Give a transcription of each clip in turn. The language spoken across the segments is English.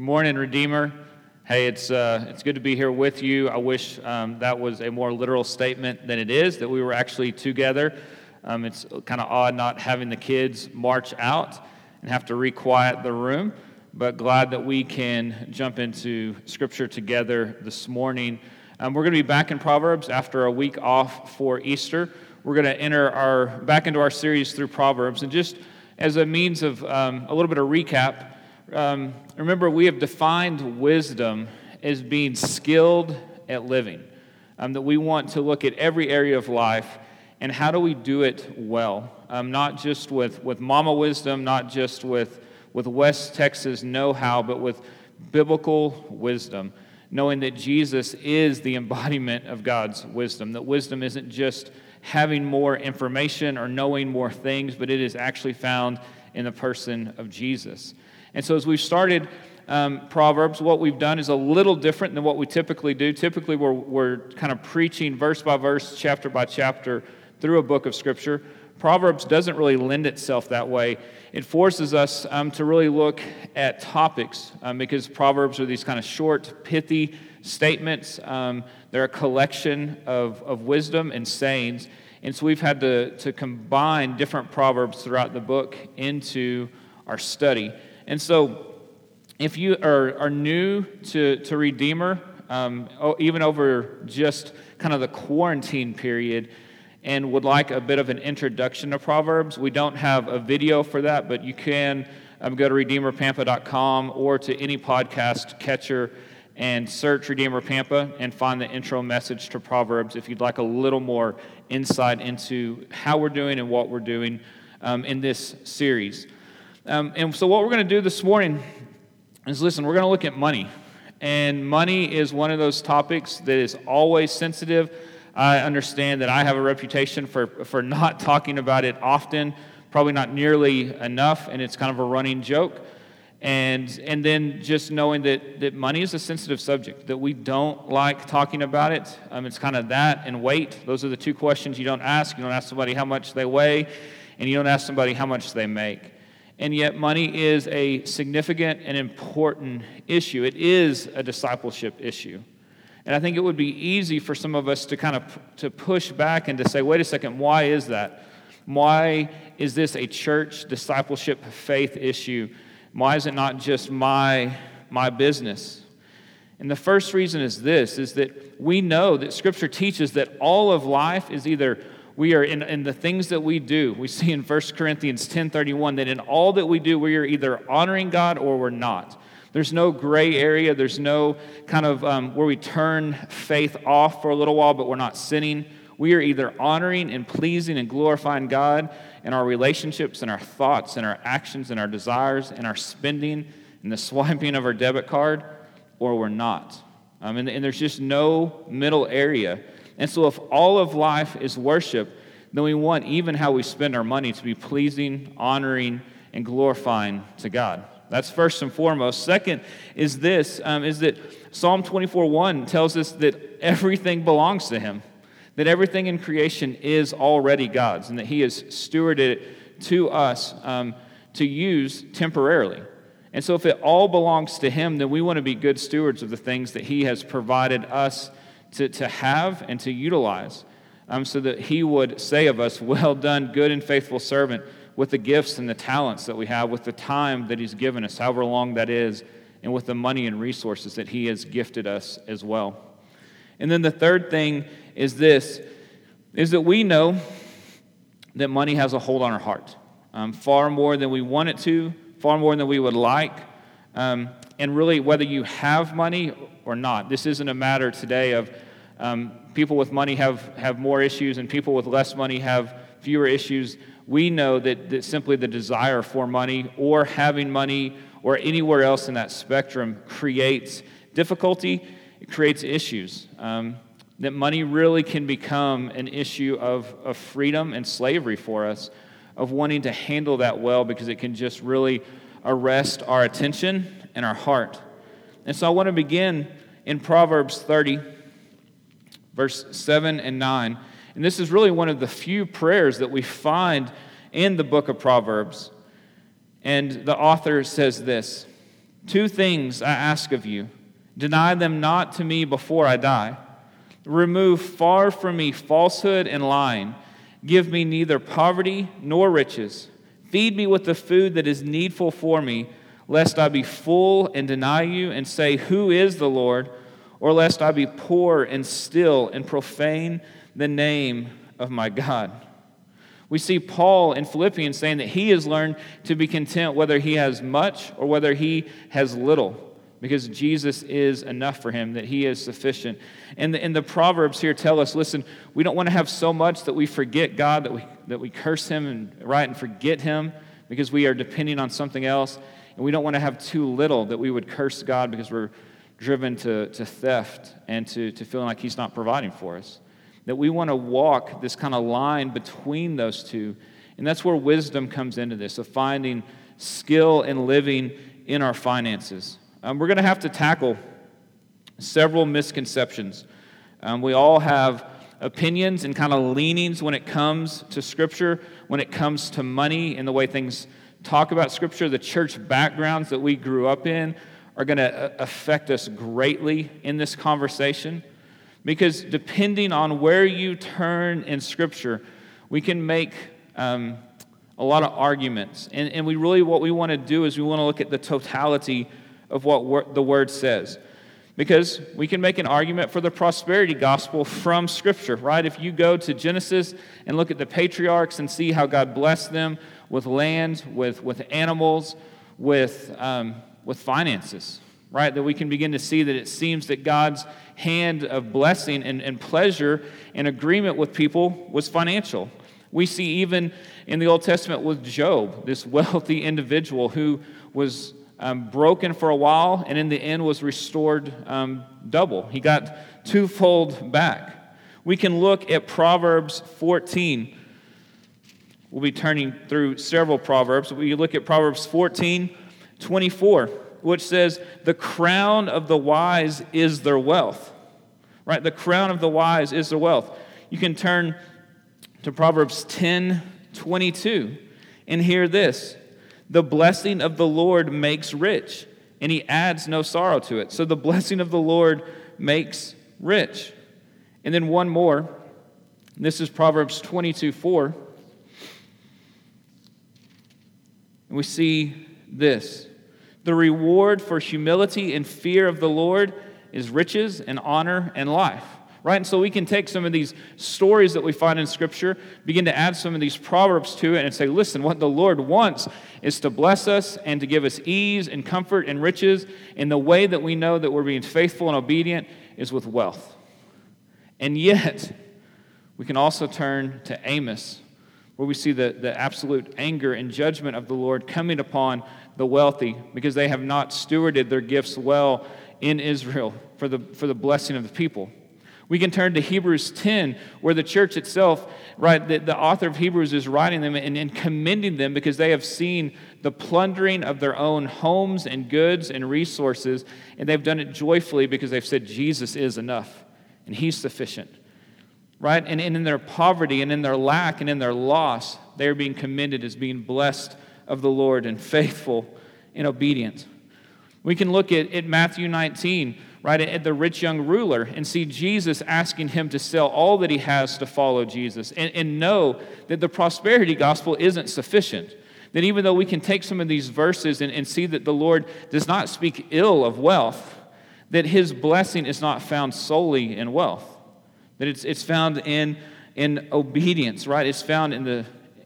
Morning, Redeemer. Hey, it's, uh, it's good to be here with you. I wish um, that was a more literal statement than it is, that we were actually together. Um, it's kind of odd not having the kids march out and have to requiet the room, but glad that we can jump into Scripture together this morning. Um, we're going to be back in Proverbs after a week off for Easter. We're going to enter our back into our series through Proverbs, and just as a means of um, a little bit of recap, um, remember, we have defined wisdom as being skilled at living. Um, that we want to look at every area of life and how do we do it well? Um, not just with, with mama wisdom, not just with, with West Texas know how, but with biblical wisdom, knowing that Jesus is the embodiment of God's wisdom. That wisdom isn't just having more information or knowing more things, but it is actually found in the person of Jesus. And so, as we've started um, Proverbs, what we've done is a little different than what we typically do. Typically, we're, we're kind of preaching verse by verse, chapter by chapter through a book of Scripture. Proverbs doesn't really lend itself that way. It forces us um, to really look at topics um, because Proverbs are these kind of short, pithy statements. Um, they're a collection of, of wisdom and sayings. And so we've had to, to combine different Proverbs throughout the book into our study. And so, if you are, are new to, to Redeemer, um, even over just kind of the quarantine period, and would like a bit of an introduction to Proverbs, we don't have a video for that, but you can um, go to redeemerpampa.com or to any podcast catcher and search Redeemer Pampa and find the intro message to Proverbs if you'd like a little more insight into how we're doing and what we're doing um, in this series. Um, and so, what we're going to do this morning is listen, we're going to look at money. And money is one of those topics that is always sensitive. I understand that I have a reputation for, for not talking about it often, probably not nearly enough, and it's kind of a running joke. And, and then just knowing that, that money is a sensitive subject, that we don't like talking about it. Um, it's kind of that and weight. Those are the two questions you don't ask. You don't ask somebody how much they weigh, and you don't ask somebody how much they make and yet money is a significant and important issue. It is a discipleship issue. And I think it would be easy for some of us to kind of to push back and to say, wait a second, why is that? Why is this a church discipleship faith issue? Why is it not just my, my business? And the first reason is this is that we know that scripture teaches that all of life is either we are in, in the things that we do. We see in 1 corinthians 10.31 that in all that we do we are either honoring god or we're not. There's no gray area. There's no kind of um, where we turn faith off for a little while but we're not sinning. We are either honoring and pleasing and glorifying god in our relationships and our thoughts and our actions and our desires and our spending and the swiping of our debit card or we're not. Um, and, and there's just no middle area and so, if all of life is worship, then we want even how we spend our money to be pleasing, honoring, and glorifying to God. That's first and foremost. Second is this um, is that Psalm 24 1 tells us that everything belongs to Him, that everything in creation is already God's, and that He has stewarded it to us um, to use temporarily. And so, if it all belongs to Him, then we want to be good stewards of the things that He has provided us to, to have and to utilize um, so that he would say of us, Well done, good and faithful servant, with the gifts and the talents that we have, with the time that he's given us, however long that is, and with the money and resources that he has gifted us as well. And then the third thing is this is that we know that money has a hold on our heart um, far more than we want it to, far more than we would like. Um, and really, whether you have money or not, this isn't a matter today of um, people with money have, have more issues and people with less money have fewer issues. We know that, that simply the desire for money or having money or anywhere else in that spectrum creates difficulty, it creates issues. Um, that money really can become an issue of, of freedom and slavery for us, of wanting to handle that well because it can just really arrest our attention and our heart. And so I want to begin in Proverbs 30, verse 7 and 9. And this is really one of the few prayers that we find in the book of Proverbs. And the author says this Two things I ask of you deny them not to me before I die. Remove far from me falsehood and lying. Give me neither poverty nor riches. Feed me with the food that is needful for me, lest I be full and deny you and say, Who is the Lord? Or lest I be poor and still and profane the name of my God. We see Paul in Philippians saying that he has learned to be content whether he has much or whether he has little because Jesus is enough for him, that he is sufficient. And the, and the Proverbs here tell us listen, we don't want to have so much that we forget God, that we, that we curse him and right and forget him because we are depending on something else. And we don't want to have too little that we would curse God because we're driven to, to theft and to, to feeling like he's not providing for us. That we want to walk this kind of line between those two. And that's where wisdom comes into this, of finding skill in living in our finances. Um, we're going to have to tackle several misconceptions. Um, we all have opinions and kind of leanings when it comes to Scripture, when it comes to money and the way things talk about Scripture. The church backgrounds that we grew up in are going to uh, affect us greatly in this conversation because depending on where you turn in Scripture, we can make um, a lot of arguments. And, and we really, what we want to do is we want to look at the totality of what wor- the word says. Because we can make an argument for the prosperity gospel from Scripture, right? If you go to Genesis and look at the patriarchs and see how God blessed them with land, with, with animals, with, um, with finances, right? That we can begin to see that it seems that God's hand of blessing and, and pleasure and agreement with people was financial. We see even in the Old Testament with Job, this wealthy individual who was um, broken for a while, and in the end was restored um, double. He got twofold back. We can look at Proverbs 14. We'll be turning through several Proverbs. We look at Proverbs 14, 24, which says, The crown of the wise is their wealth. Right? The crown of the wise is their wealth. You can turn to Proverbs 10, 22, and hear this the blessing of the Lord makes rich, and he adds no sorrow to it. So the blessing of the Lord makes rich. And then one more. This is Proverbs 22 4. And we see this The reward for humility and fear of the Lord is riches and honor and life right? And so we can take some of these stories that we find in Scripture, begin to add some of these proverbs to it, and say, listen, what the Lord wants is to bless us and to give us ease and comfort and riches. And the way that we know that we're being faithful and obedient is with wealth. And yet, we can also turn to Amos, where we see the, the absolute anger and judgment of the Lord coming upon the wealthy because they have not stewarded their gifts well in Israel for the, for the blessing of the people. We can turn to Hebrews 10, where the church itself, right, the, the author of Hebrews is writing them and, and commending them because they have seen the plundering of their own homes and goods and resources, and they've done it joyfully because they've said, Jesus is enough and He's sufficient. Right? And, and in their poverty and in their lack and in their loss, they are being commended as being blessed of the Lord and faithful and obedient. We can look at, at Matthew 19 right, at the rich young ruler and see Jesus asking him to sell all that he has to follow Jesus and, and know that the prosperity gospel isn't sufficient. That even though we can take some of these verses and, and see that the Lord does not speak ill of wealth, that his blessing is not found solely in wealth, that it's, it's found in, in obedience, right? It's found in, the,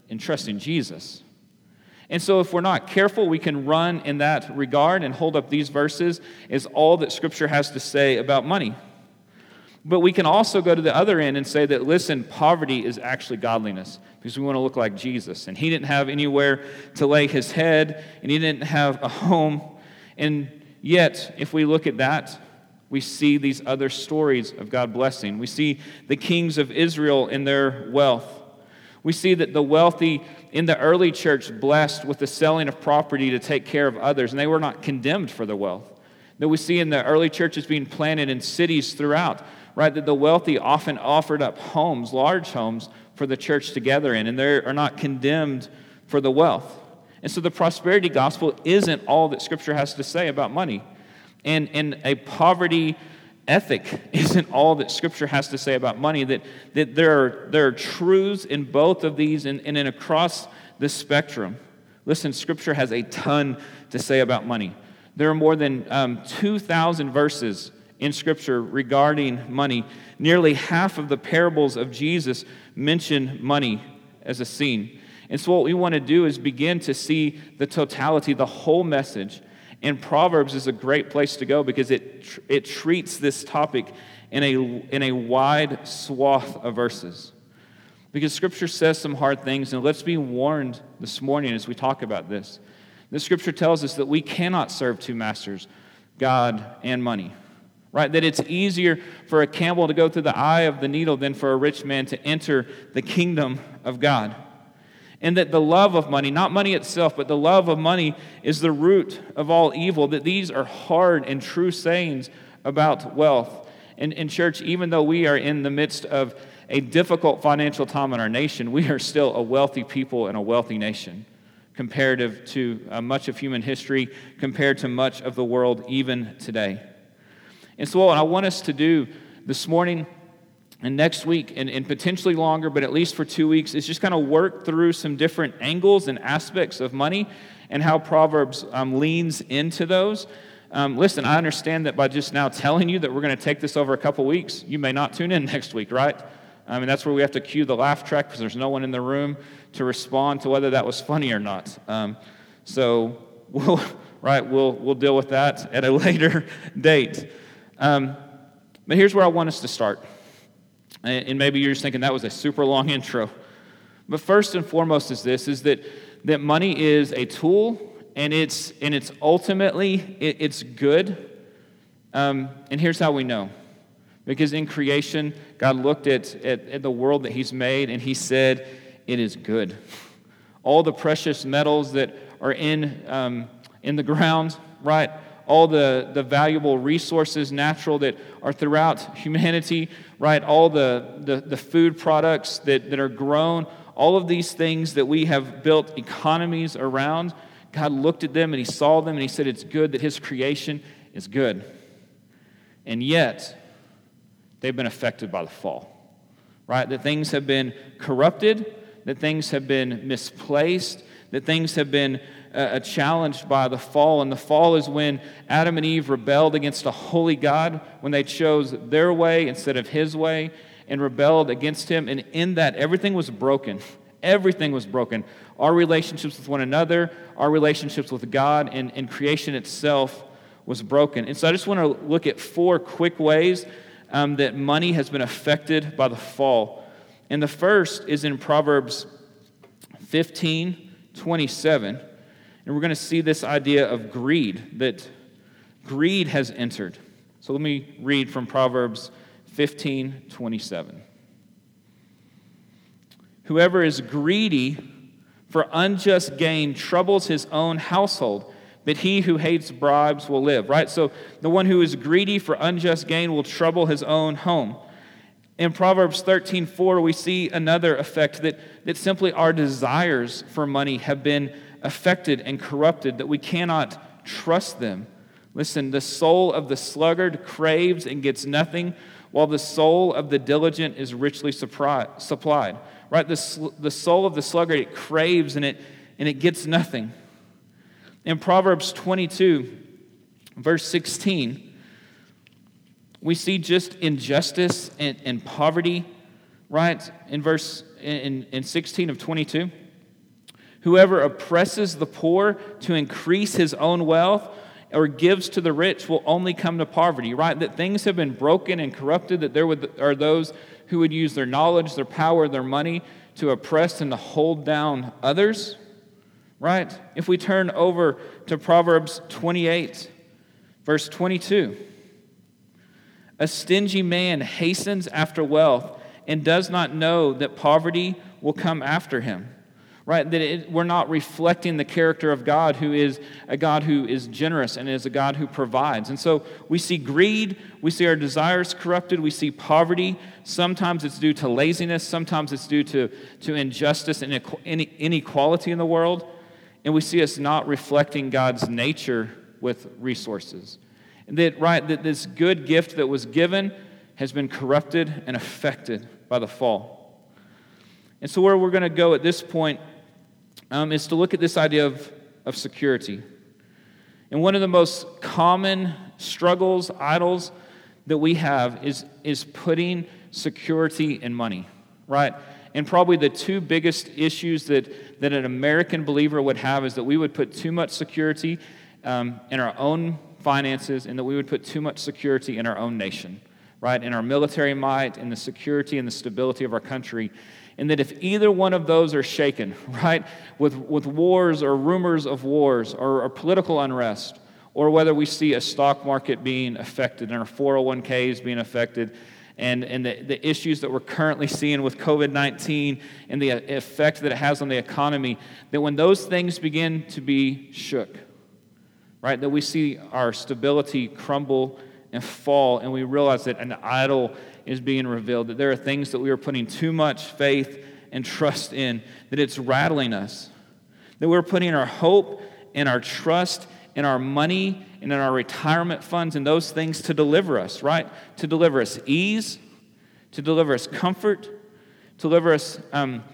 in trusting Jesus. And so, if we're not careful, we can run in that regard and hold up these verses as all that Scripture has to say about money. But we can also go to the other end and say that, listen, poverty is actually godliness because we want to look like Jesus. And he didn't have anywhere to lay his head, and he didn't have a home. And yet, if we look at that, we see these other stories of God blessing. We see the kings of Israel in their wealth. We see that the wealthy in the early church blessed with the selling of property to take care of others, and they were not condemned for their wealth. That we see in the early churches being planted in cities throughout, right? That the wealthy often offered up homes, large homes, for the church to gather in, and they are not condemned for the wealth. And so the prosperity gospel isn't all that Scripture has to say about money. And, and a poverty ethic isn't all that Scripture has to say about money, that, that there, are, there are truths in both of these and, and across the spectrum. Listen, Scripture has a ton to say about money. There are more than um, 2,000 verses in Scripture regarding money. Nearly half of the parables of Jesus mention money as a scene. And so, what we want to do is begin to see the totality, the whole message. And Proverbs is a great place to go because it, it treats this topic in a, in a wide swath of verses. Because Scripture says some hard things, and let's be warned this morning as we talk about this. The Scripture tells us that we cannot serve two masters, God and money. Right? That it's easier for a camel to go through the eye of the needle than for a rich man to enter the kingdom of God and that the love of money, not money itself, but the love of money is the root of all evil, that these are hard and true sayings about wealth. And in church, even though we are in the midst of a difficult financial time in our nation, we are still a wealthy people and a wealthy nation comparative to uh, much of human history, compared to much of the world even today. And so, what I want us to do this morning and next week, and, and potentially longer, but at least for two weeks, is just kind of work through some different angles and aspects of money and how Proverbs um, leans into those. Um, listen, I understand that by just now telling you that we're going to take this over a couple weeks, you may not tune in next week, right? I mean, that's where we have to cue the laugh track because there's no one in the room to respond to whether that was funny or not. Um, so, we'll, right, we'll, we'll deal with that at a later date. Um, but here's where I want us to start. And maybe you're just thinking that was a super long intro. But first and foremost is this is that, that money is a tool and it's and it's ultimately it, it's good. Um, and here's how we know. Because in creation, God looked at, at, at the world that He's made and He said, It is good. All the precious metals that are in, um, in the ground, right? All the, the valuable resources, natural, that are throughout humanity, right? All the, the, the food products that, that are grown, all of these things that we have built economies around. God looked at them and He saw them and He said, It's good that His creation is good. And yet, they've been affected by the fall, right? That things have been corrupted, that things have been misplaced, that things have been uh, challenged by the fall. And the fall is when Adam and Eve rebelled against a holy God, when they chose their way instead of his way and rebelled against him. And in that, everything was broken. Everything was broken. Our relationships with one another, our relationships with God, and, and creation itself was broken. And so I just want to look at four quick ways um, that money has been affected by the fall. And the first is in Proverbs 15 27. And we're going to see this idea of greed, that greed has entered. So let me read from Proverbs 15 27. Whoever is greedy for unjust gain troubles his own household, but he who hates bribes will live. Right? So the one who is greedy for unjust gain will trouble his own home. In Proverbs 13 4, we see another effect that, that simply our desires for money have been affected and corrupted that we cannot trust them. Listen, the soul of the sluggard craves and gets nothing, while the soul of the diligent is richly supplied. Right? The, the soul of the sluggard, it craves and it, and it gets nothing. In Proverbs 22, verse 16, we see just injustice and, and poverty, right? In verse in, in 16 of 22. Whoever oppresses the poor to increase his own wealth or gives to the rich will only come to poverty, right? That things have been broken and corrupted, that there are those who would use their knowledge, their power, their money to oppress and to hold down others, right? If we turn over to Proverbs 28, verse 22, a stingy man hastens after wealth and does not know that poverty will come after him right? That it, we're not reflecting the character of God, who is a God who is generous and is a God who provides. And so we see greed, we see our desires corrupted, we see poverty. Sometimes it's due to laziness, sometimes it's due to, to injustice and inequality in the world. and we see us not reflecting God's nature with resources. And that, right, that this good gift that was given has been corrupted and affected by the fall. And so, where we're going to go at this point um, is to look at this idea of, of security. And one of the most common struggles, idols that we have is, is putting security in money, right? And probably the two biggest issues that, that an American believer would have is that we would put too much security um, in our own finances and that we would put too much security in our own nation, right? In our military might, in the security and the stability of our country. And that if either one of those are shaken, right, with, with wars or rumors of wars or, or political unrest, or whether we see a stock market being affected and our 401ks being affected, and, and the, the issues that we're currently seeing with COVID 19 and the uh, effect that it has on the economy, that when those things begin to be shook, right, that we see our stability crumble and fall, and we realize that an idol is being revealed, that there are things that we are putting too much faith and trust in, that it's rattling us, that we're putting our hope and our trust in our money and in our retirement funds and those things to deliver us, right? To deliver us ease, to deliver us comfort, to deliver us um,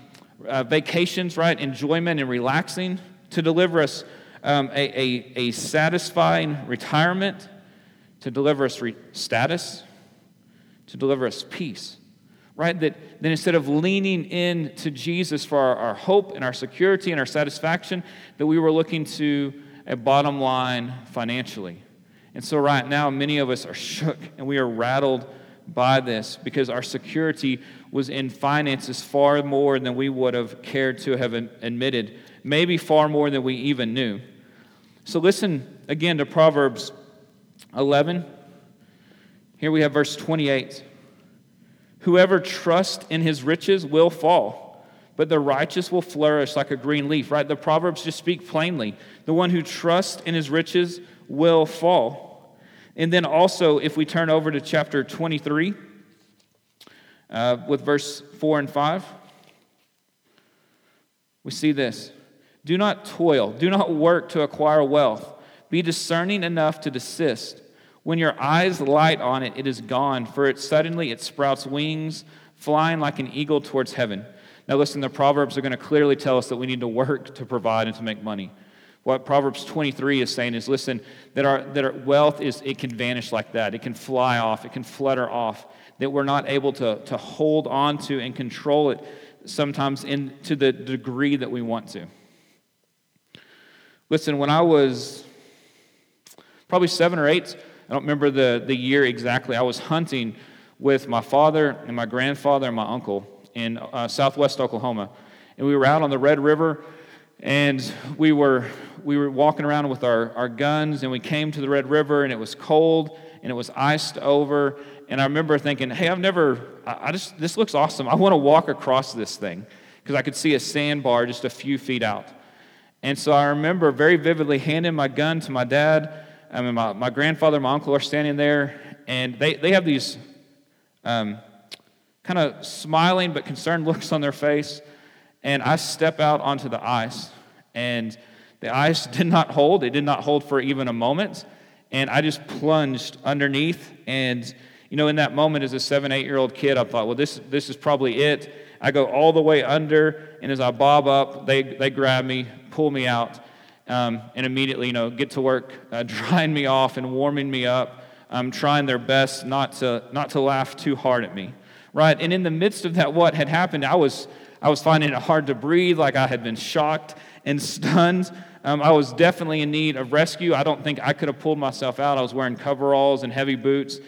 uh, vacations, right? Enjoyment and relaxing, to deliver us um, a, a, a, satisfying retirement, to deliver us re- status, to deliver us peace. Right? That, then instead of leaning in to Jesus for our, our hope and our security and our satisfaction, that we were looking to a bottom line financially. And so, right now, many of us are shook and we are rattled by this because our security was in finances far more than we would have cared to have admitted, maybe far more than we even knew. So, listen again to Proverbs 11. Here we have verse 28. Whoever trusts in his riches will fall but the righteous will flourish like a green leaf, right? The Proverbs just speak plainly. The one who trusts in his riches will fall. And then also, if we turn over to chapter 23 uh, with verse 4 and 5, we see this Do not toil, do not work to acquire wealth. Be discerning enough to desist. When your eyes light on it, it is gone, for it suddenly it sprouts wings, flying like an eagle towards heaven. Now, listen, the Proverbs are going to clearly tell us that we need to work to provide and to make money. What Proverbs 23 is saying is listen, that our, that our wealth is, it can vanish like that. It can fly off, it can flutter off, that we're not able to, to hold on to and control it sometimes in, to the degree that we want to. Listen, when I was probably seven or eight, I don't remember the, the year exactly, I was hunting with my father and my grandfather and my uncle in uh, southwest Oklahoma. And we were out on the Red River, and we were, we were walking around with our, our guns, and we came to the Red River, and it was cold, and it was iced over. And I remember thinking, hey, I've never, I, I just, this looks awesome. I want to walk across this thing because I could see a sandbar just a few feet out. And so I remember very vividly handing my gun to my dad. I mean, my, my grandfather, and my uncle are standing there, and they, they have these um, kind of smiling but concerned looks on their face. And I step out onto the ice, and the ice did not hold. It did not hold for even a moment. And I just plunged underneath. And, you know, in that moment, as a seven, eight year old kid, I thought, well, this, this is probably it. I go all the way under, and as I bob up, they, they grab me, pull me out, um, and immediately, you know, get to work uh, drying me off and warming me up, um, trying their best not to, not to laugh too hard at me right? And in the midst of that, what had happened, I was, I was finding it hard to breathe, like I had been shocked and stunned. Um, I was definitely in need of rescue. I don't think I could have pulled myself out. I was wearing coveralls and heavy boots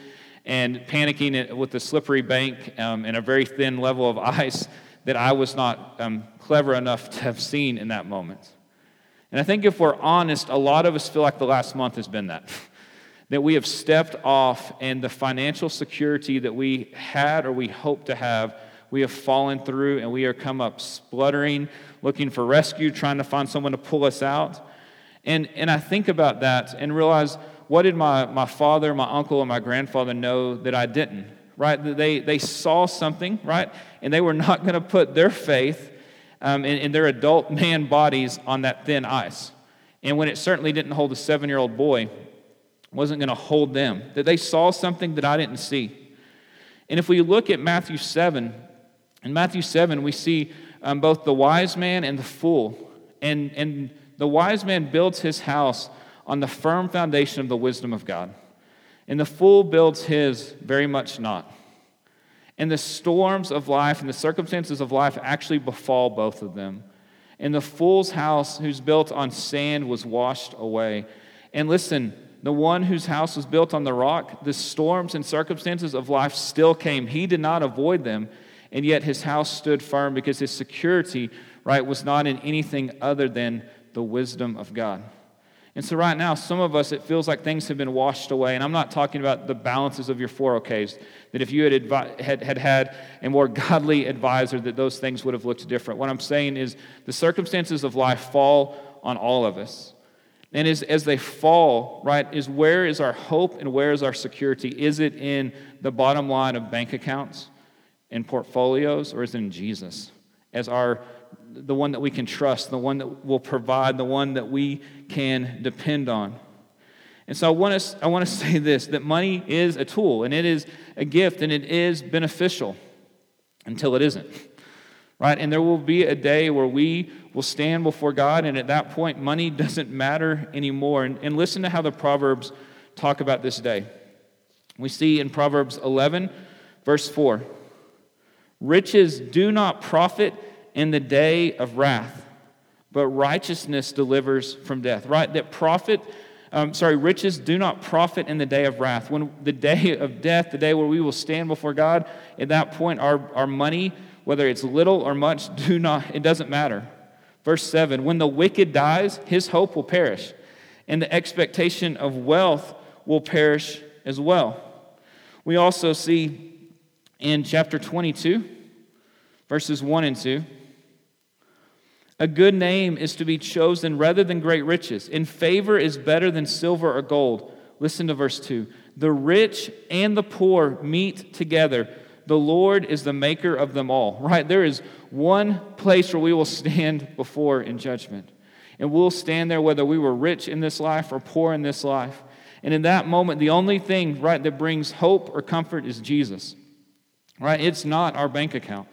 and panicking with the slippery bank um, and a very thin level of ice that I was not um, clever enough to have seen in that moment. And I think if we're honest, a lot of us feel like the last month has been that. that we have stepped off and the financial security that we had or we hope to have, we have fallen through and we are come up spluttering, looking for rescue, trying to find someone to pull us out. And, and I think about that and realize what did my, my father, my uncle, and my grandfather know that I didn't? Right? They, they saw something, right? And they were not going to put their faith um, in, in their adult man bodies on that thin ice. And when it certainly didn't hold a seven year old boy, wasn't going to hold them. That they saw something that I didn't see. And if we look at Matthew 7, in Matthew 7, we see um, both the wise man and the fool. And, and the wise man builds his house on the firm foundation of the wisdom of God. And the fool builds his very much not. And the storms of life and the circumstances of life actually befall both of them. And the fool's house, who's built on sand, was washed away. And listen, the one whose house was built on the rock, the storms and circumstances of life still came. He did not avoid them, and yet his house stood firm because his security, right, was not in anything other than the wisdom of God. And so, right now, some of us, it feels like things have been washed away. And I'm not talking about the balances of your 401ks, that if you had, advi- had, had had a more godly advisor, that those things would have looked different. What I'm saying is the circumstances of life fall on all of us. And as, as they fall, right, is where is our hope and where is our security? Is it in the bottom line of bank accounts and portfolios, or is it in Jesus as our the one that we can trust, the one that will provide, the one that we can depend on? And so I want to I want to say this that money is a tool and it is a gift and it is beneficial until it isn't right? And there will be a day where we will stand before God, and at that point, money doesn't matter anymore. And, and listen to how the Proverbs talk about this day. We see in Proverbs 11, verse 4 Riches do not profit in the day of wrath, but righteousness delivers from death, right? That profit. Um, sorry, riches do not profit in the day of wrath. When the day of death, the day where we will stand before God, at that point, our, our money whether it's little or much, do not, it doesn't matter. Verse 7 When the wicked dies, his hope will perish, and the expectation of wealth will perish as well. We also see in chapter 22, verses 1 and 2. A good name is to be chosen rather than great riches, and favor is better than silver or gold. Listen to verse 2. The rich and the poor meet together the Lord is the maker of them all, right? There is one place where we will stand before in judgment. And we'll stand there whether we were rich in this life or poor in this life. And in that moment, the only thing, right, that brings hope or comfort is Jesus, right? It's not our bank account.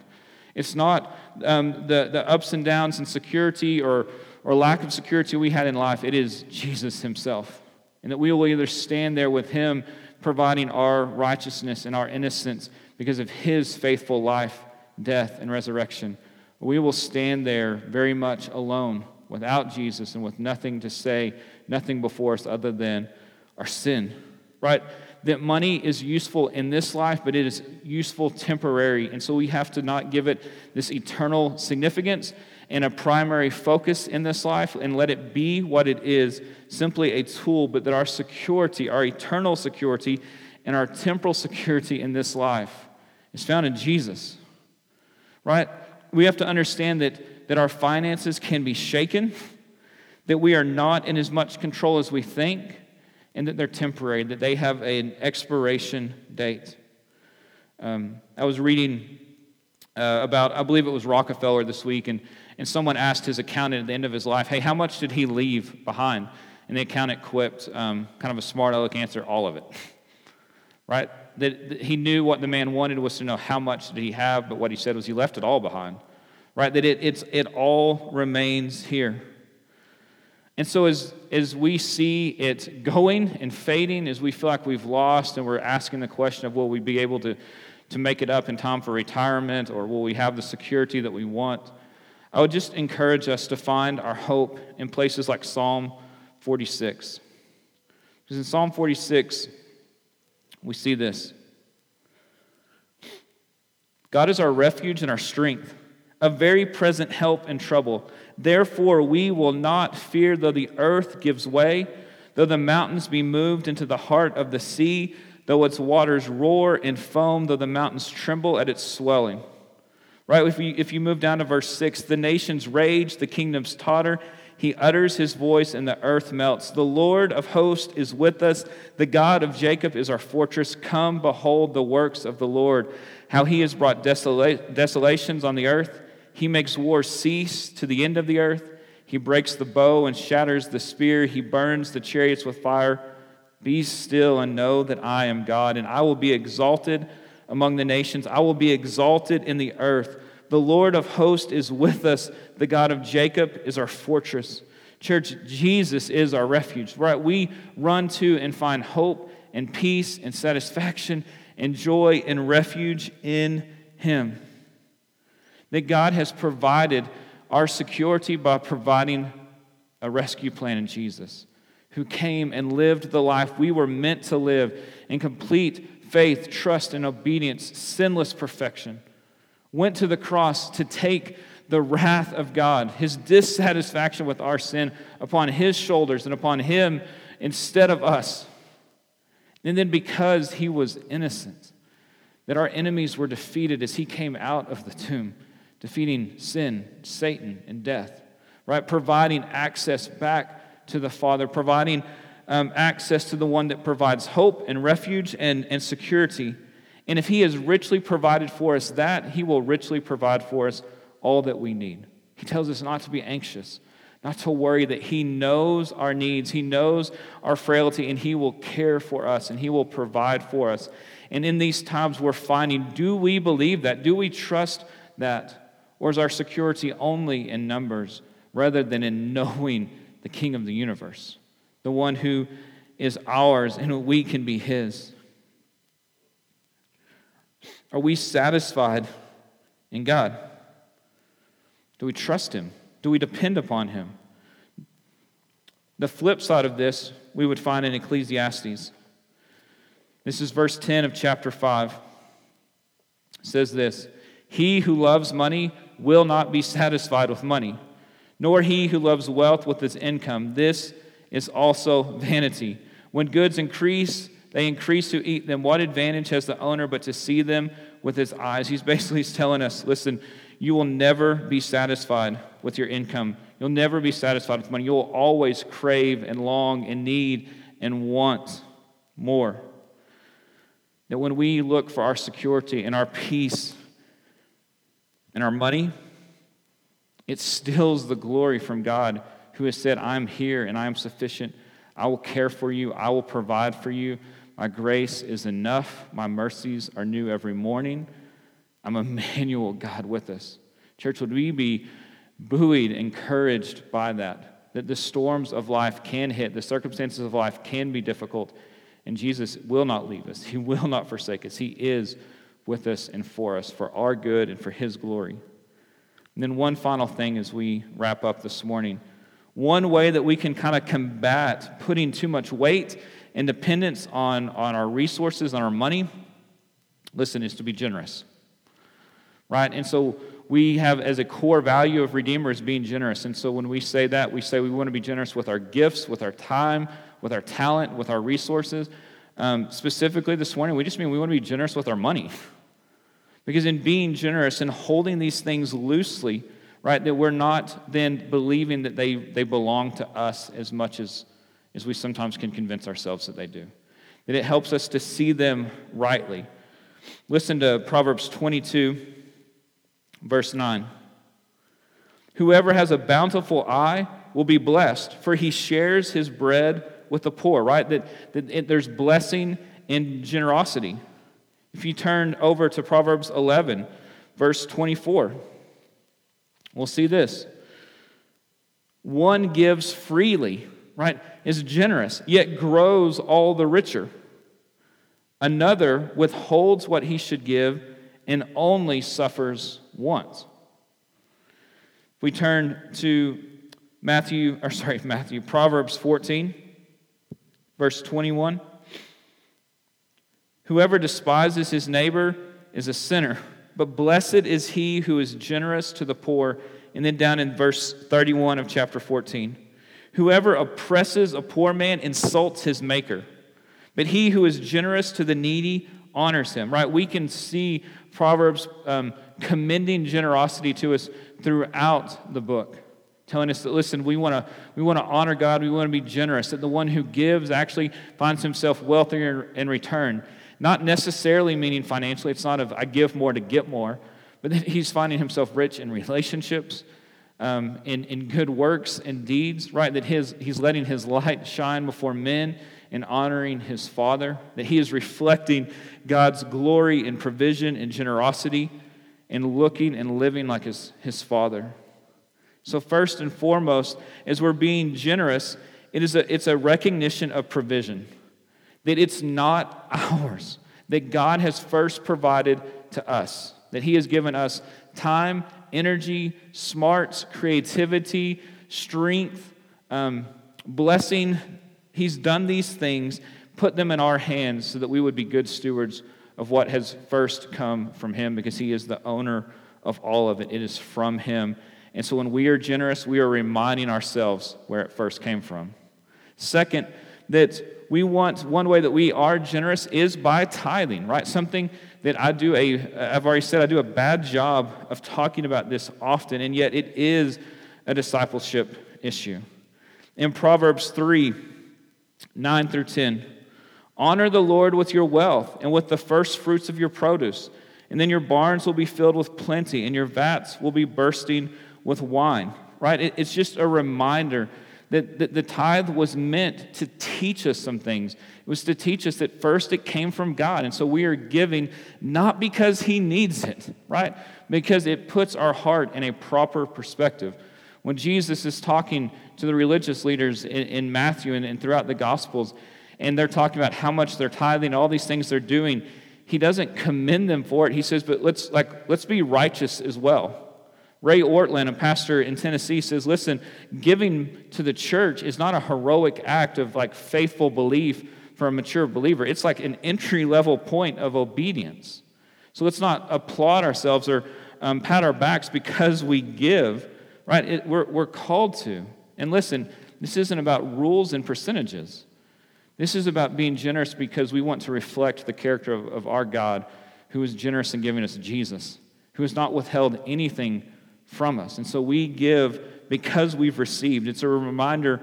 It's not um, the, the ups and downs and security or, or lack of security we had in life. It is Jesus Himself. And that we will either stand there with Him providing our righteousness and our innocence because of his faithful life, death, and resurrection. We will stand there very much alone without Jesus and with nothing to say, nothing before us other than our sin. Right? That money is useful in this life, but it is useful temporary. And so we have to not give it this eternal significance and a primary focus in this life and let it be what it is simply a tool, but that our security, our eternal security, and our temporal security in this life is found in Jesus. Right? We have to understand that, that our finances can be shaken, that we are not in as much control as we think, and that they're temporary, that they have an expiration date. Um, I was reading uh, about, I believe it was Rockefeller this week, and, and someone asked his accountant at the end of his life, hey, how much did he leave behind? And the accountant quipped, um, kind of a smart aleck answer, all of it. right? that, he knew what the man wanted was to know how much did he have, but what he said was he left it all behind, right? That it, it's, it all remains here. And so as, as we see it going and fading, as we feel like we've lost and we're asking the question of will we be able to, to make it up in time for retirement or will we have the security that we want, I would just encourage us to find our hope in places like Psalm 46. Because in Psalm 46, we see this God is our refuge and our strength, a very present help in trouble. Therefore, we will not fear though the earth gives way, though the mountains be moved into the heart of the sea, though its waters roar and foam, though the mountains tremble at its swelling. Right? If you, if you move down to verse 6, the nations rage, the kingdoms totter. He utters his voice, and the earth melts. The Lord of hosts is with us. The God of Jacob is our fortress. Come, behold the works of the Lord, how he has brought desola- desolations on the earth. He makes war cease to the end of the earth. He breaks the bow and shatters the spear. He burns the chariots with fire. Be still and know that I am God, and I will be exalted among the nations. I will be exalted in the earth. The Lord of hosts is with us. The God of Jacob is our fortress. Church, Jesus is our refuge, right? We run to and find hope and peace and satisfaction and joy and refuge in Him. That God has provided our security by providing a rescue plan in Jesus, who came and lived the life we were meant to live in complete faith, trust, and obedience, sinless perfection. Went to the cross to take the wrath of God, his dissatisfaction with our sin upon his shoulders and upon him instead of us. And then because he was innocent, that our enemies were defeated as he came out of the tomb, defeating sin, Satan, and death, right? Providing access back to the Father, providing um, access to the one that provides hope and refuge and, and security. And if he has richly provided for us that, he will richly provide for us all that we need. He tells us not to be anxious, not to worry, that He knows our needs, He knows our frailty, and He will care for us and He will provide for us. And in these times, we're finding do we believe that? Do we trust that? Or is our security only in numbers rather than in knowing the King of the universe, the one who is ours and we can be His? Are we satisfied in God? Do we trust Him? Do we depend upon Him? The flip side of this we would find in Ecclesiastes. This is verse 10 of chapter 5. It says this He who loves money will not be satisfied with money, nor he who loves wealth with his income. This is also vanity. When goods increase, they increase to eat them. What advantage has the owner but to see them with his eyes? He's basically telling us listen, you will never be satisfied with your income. You'll never be satisfied with money. You'll always crave and long and need and want more. That when we look for our security and our peace and our money, it stills the glory from God who has said, I'm here and I am sufficient. I will care for you, I will provide for you. My grace is enough. My mercies are new every morning. I'm Emmanuel, God with us. Church, would we be buoyed, encouraged by that? That the storms of life can hit, the circumstances of life can be difficult, and Jesus will not leave us. He will not forsake us. He is with us and for us, for our good and for His glory. And then, one final thing as we wrap up this morning. One way that we can kind of combat putting too much weight and dependence on, on our resources, on our money, listen, is to be generous right? And so we have as a core value of Redeemer being generous. And so when we say that, we say we want to be generous with our gifts, with our time, with our talent, with our resources. Um, specifically this morning, we just mean we want to be generous with our money. Because in being generous and holding these things loosely, right, that we're not then believing that they, they belong to us as much as, as we sometimes can convince ourselves that they do. That it helps us to see them rightly. Listen to Proverbs 22 Verse 9 Whoever has a bountiful eye will be blessed, for he shares his bread with the poor, right? That, that it, there's blessing in generosity. If you turn over to Proverbs 11, verse 24, we'll see this. One gives freely, right? Is generous, yet grows all the richer. Another withholds what he should give and only suffers once. If we turn to Matthew, or sorry, Matthew, Proverbs 14, verse 21. Whoever despises his neighbor is a sinner, but blessed is he who is generous to the poor. And then down in verse 31 of chapter 14. Whoever oppresses a poor man insults his maker, but he who is generous to the needy honors him, right? We can see Proverbs um, commending generosity to us throughout the book, telling us that, listen, we want to we wanna honor God, we want to be generous, that the one who gives actually finds himself wealthier in return. Not necessarily meaning financially, it's not of I give more to get more, but he's finding himself rich in relationships, um, in, in good works and deeds, right? That his, he's letting his light shine before men and honoring his Father, that he is reflecting God's glory and provision and generosity and looking and living like his, his Father. So, first and foremost, as we're being generous, it is a, it's a recognition of provision, that it's not ours, that God has first provided to us, that He has given us time, energy, smarts, creativity, strength, um, blessing. He's done these things, put them in our hands so that we would be good stewards of what has first come from Him because He is the owner of all of it. It is from Him. And so when we are generous, we are reminding ourselves where it first came from. Second, that we want one way that we are generous is by tithing, right? Something that I do a, I've already said, I do a bad job of talking about this often, and yet it is a discipleship issue. In Proverbs 3 9 through 10, honor the Lord with your wealth and with the first fruits of your produce, and then your barns will be filled with plenty, and your vats will be bursting with wine, right? It's just a reminder that, that the tithe was meant to teach us some things. It was to teach us that first it came from God. And so we are giving not because He needs it, right? Because it puts our heart in a proper perspective. When Jesus is talking to the religious leaders in, in Matthew and, and throughout the Gospels, and they're talking about how much they're tithing, all these things they're doing, he doesn't commend them for it. He says, but let's like let's be righteous as well. Ray Ortlund, a pastor in Tennessee, says, listen, giving to the church is not a heroic act of like faithful belief for a mature believer. It's like an entry level point of obedience. So let's not applaud ourselves or um, pat our backs because we give, right? It, we're, we're called to. And listen, this isn't about rules and percentages. This is about being generous because we want to reflect the character of, of our God who is generous in giving us Jesus, who has not withheld anything from us. And so we give because we've received. It's a reminder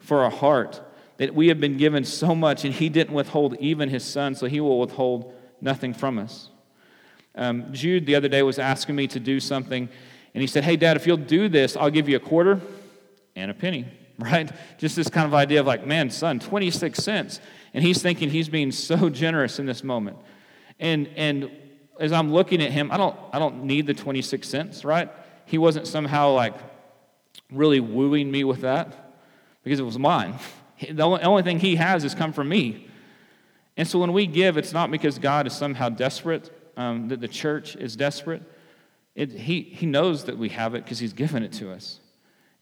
for our heart that we have been given so much and He didn't withhold even His Son, so He will withhold nothing from us. Um, Jude the other day was asking me to do something, and he said, Hey, Dad, if you'll do this, I'll give you a quarter and a penny, right? Just this kind of idea of like, man, son, 26 cents. And he's thinking he's being so generous in this moment. And, and as I'm looking at him, I don't, I don't need the 26 cents, right? He wasn't somehow like really wooing me with that because it was mine. The only thing he has has come from me. And so when we give, it's not because God is somehow desperate, um, that the church is desperate. It, he, he knows that we have it because he's given it to us.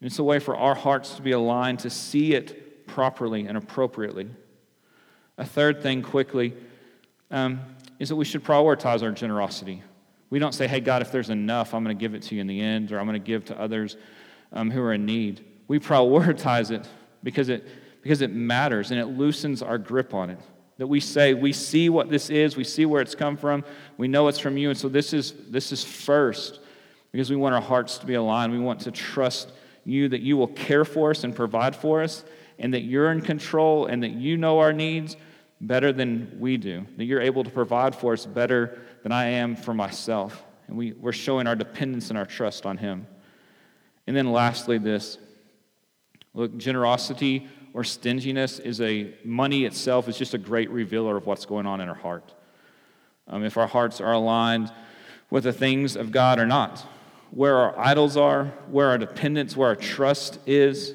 And it's a way for our hearts to be aligned to see it properly and appropriately. A third thing, quickly, um, is that we should prioritize our generosity. We don't say, hey, God, if there's enough, I'm going to give it to you in the end, or I'm going to give to others um, who are in need. We prioritize it because it, because it matters and it loosens our grip on it. That we say, we see what this is, we see where it's come from, we know it's from you, and so this is, this is first because we want our hearts to be aligned. We want to trust you that you will care for us and provide for us, and that you're in control and that you know our needs better than we do, that you're able to provide for us better than I am for myself. And we, we're showing our dependence and our trust on Him. And then lastly, this look, generosity or stinginess is a, money itself is just a great revealer of what's going on in our heart. Um, if our hearts are aligned with the things of God or not, where our idols are, where our dependence, where our trust is.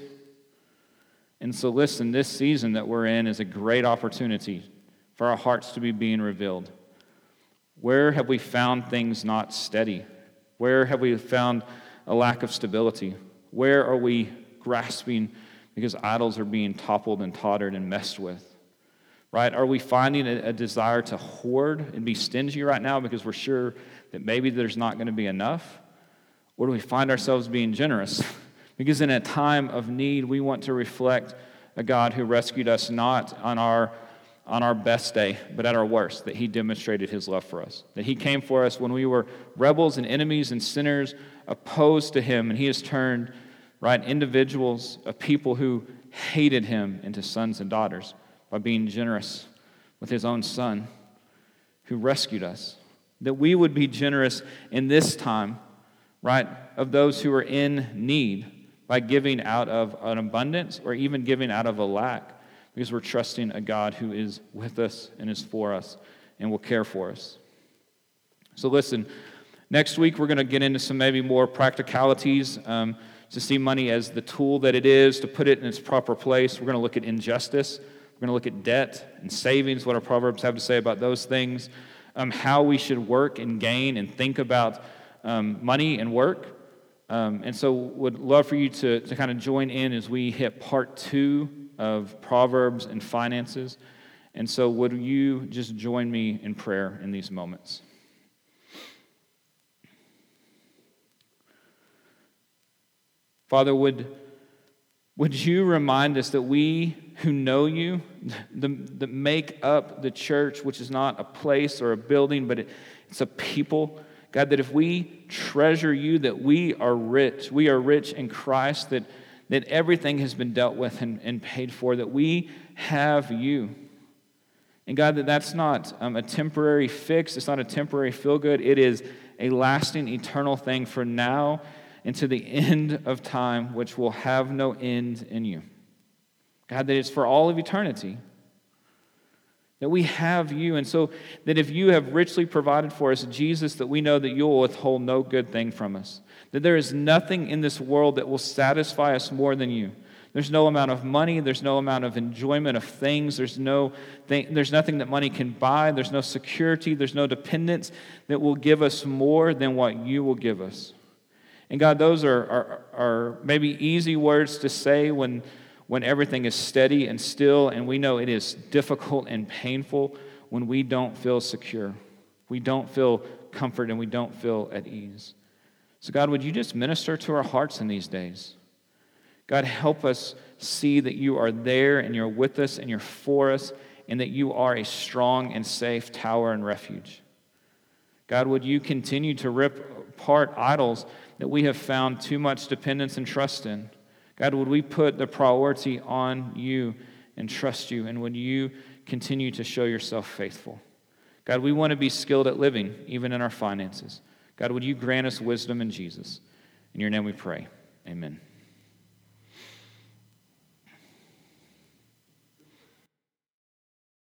And so, listen, this season that we're in is a great opportunity for our hearts to be being revealed. Where have we found things not steady? Where have we found a lack of stability? Where are we grasping because idols are being toppled and tottered and messed with? Right? Are we finding a, a desire to hoard and be stingy right now because we're sure that maybe there's not going to be enough? Or do we find ourselves being generous? because in a time of need, we want to reflect a God who rescued us not on our on our best day, but at our worst, that He demonstrated His love for us. That He came for us when we were rebels and enemies and sinners opposed to Him, and He has turned, right, individuals, of people who hated Him into sons and daughters by being generous with His own Son who rescued us. that we would be generous in this time, right, of those who are in need by giving out of an abundance or even giving out of a lack because we're trusting a God who is with us and is for us and will care for us. So, listen, next week we're going to get into some maybe more practicalities um, to see money as the tool that it is, to put it in its proper place. We're going to look at injustice. We're going to look at debt and savings, what our Proverbs have to say about those things um, how we should work and gain and think about um, money and work. Um, and so, would love for you to, to kind of join in as we hit part two of Proverbs and finances. And so, would you just join me in prayer in these moments? Father, would, would you remind us that we who know you, that make up the church, which is not a place or a building, but it, it's a people. God, that if we treasure you, that we are rich. We are rich in Christ, that, that everything has been dealt with and, and paid for, that we have you. And God, that that's not um, a temporary fix, it's not a temporary feel good, it is a lasting, eternal thing for now and to the end of time, which will have no end in you. God, that it's for all of eternity. That we have you, and so that if you have richly provided for us Jesus, that we know that you will withhold no good thing from us. That there is nothing in this world that will satisfy us more than you. There's no amount of money, there's no amount of enjoyment of things, there's, no there's nothing that money can buy, there's no security, there's no dependence that will give us more than what you will give us. And God, those are, are, are maybe easy words to say when when everything is steady and still, and we know it is difficult and painful when we don't feel secure. We don't feel comfort and we don't feel at ease. So, God, would you just minister to our hearts in these days? God, help us see that you are there and you're with us and you're for us and that you are a strong and safe tower and refuge. God, would you continue to rip apart idols that we have found too much dependence and trust in? God, would we put the priority on you and trust you? And would you continue to show yourself faithful? God, we want to be skilled at living, even in our finances. God, would you grant us wisdom in Jesus? In your name we pray. Amen.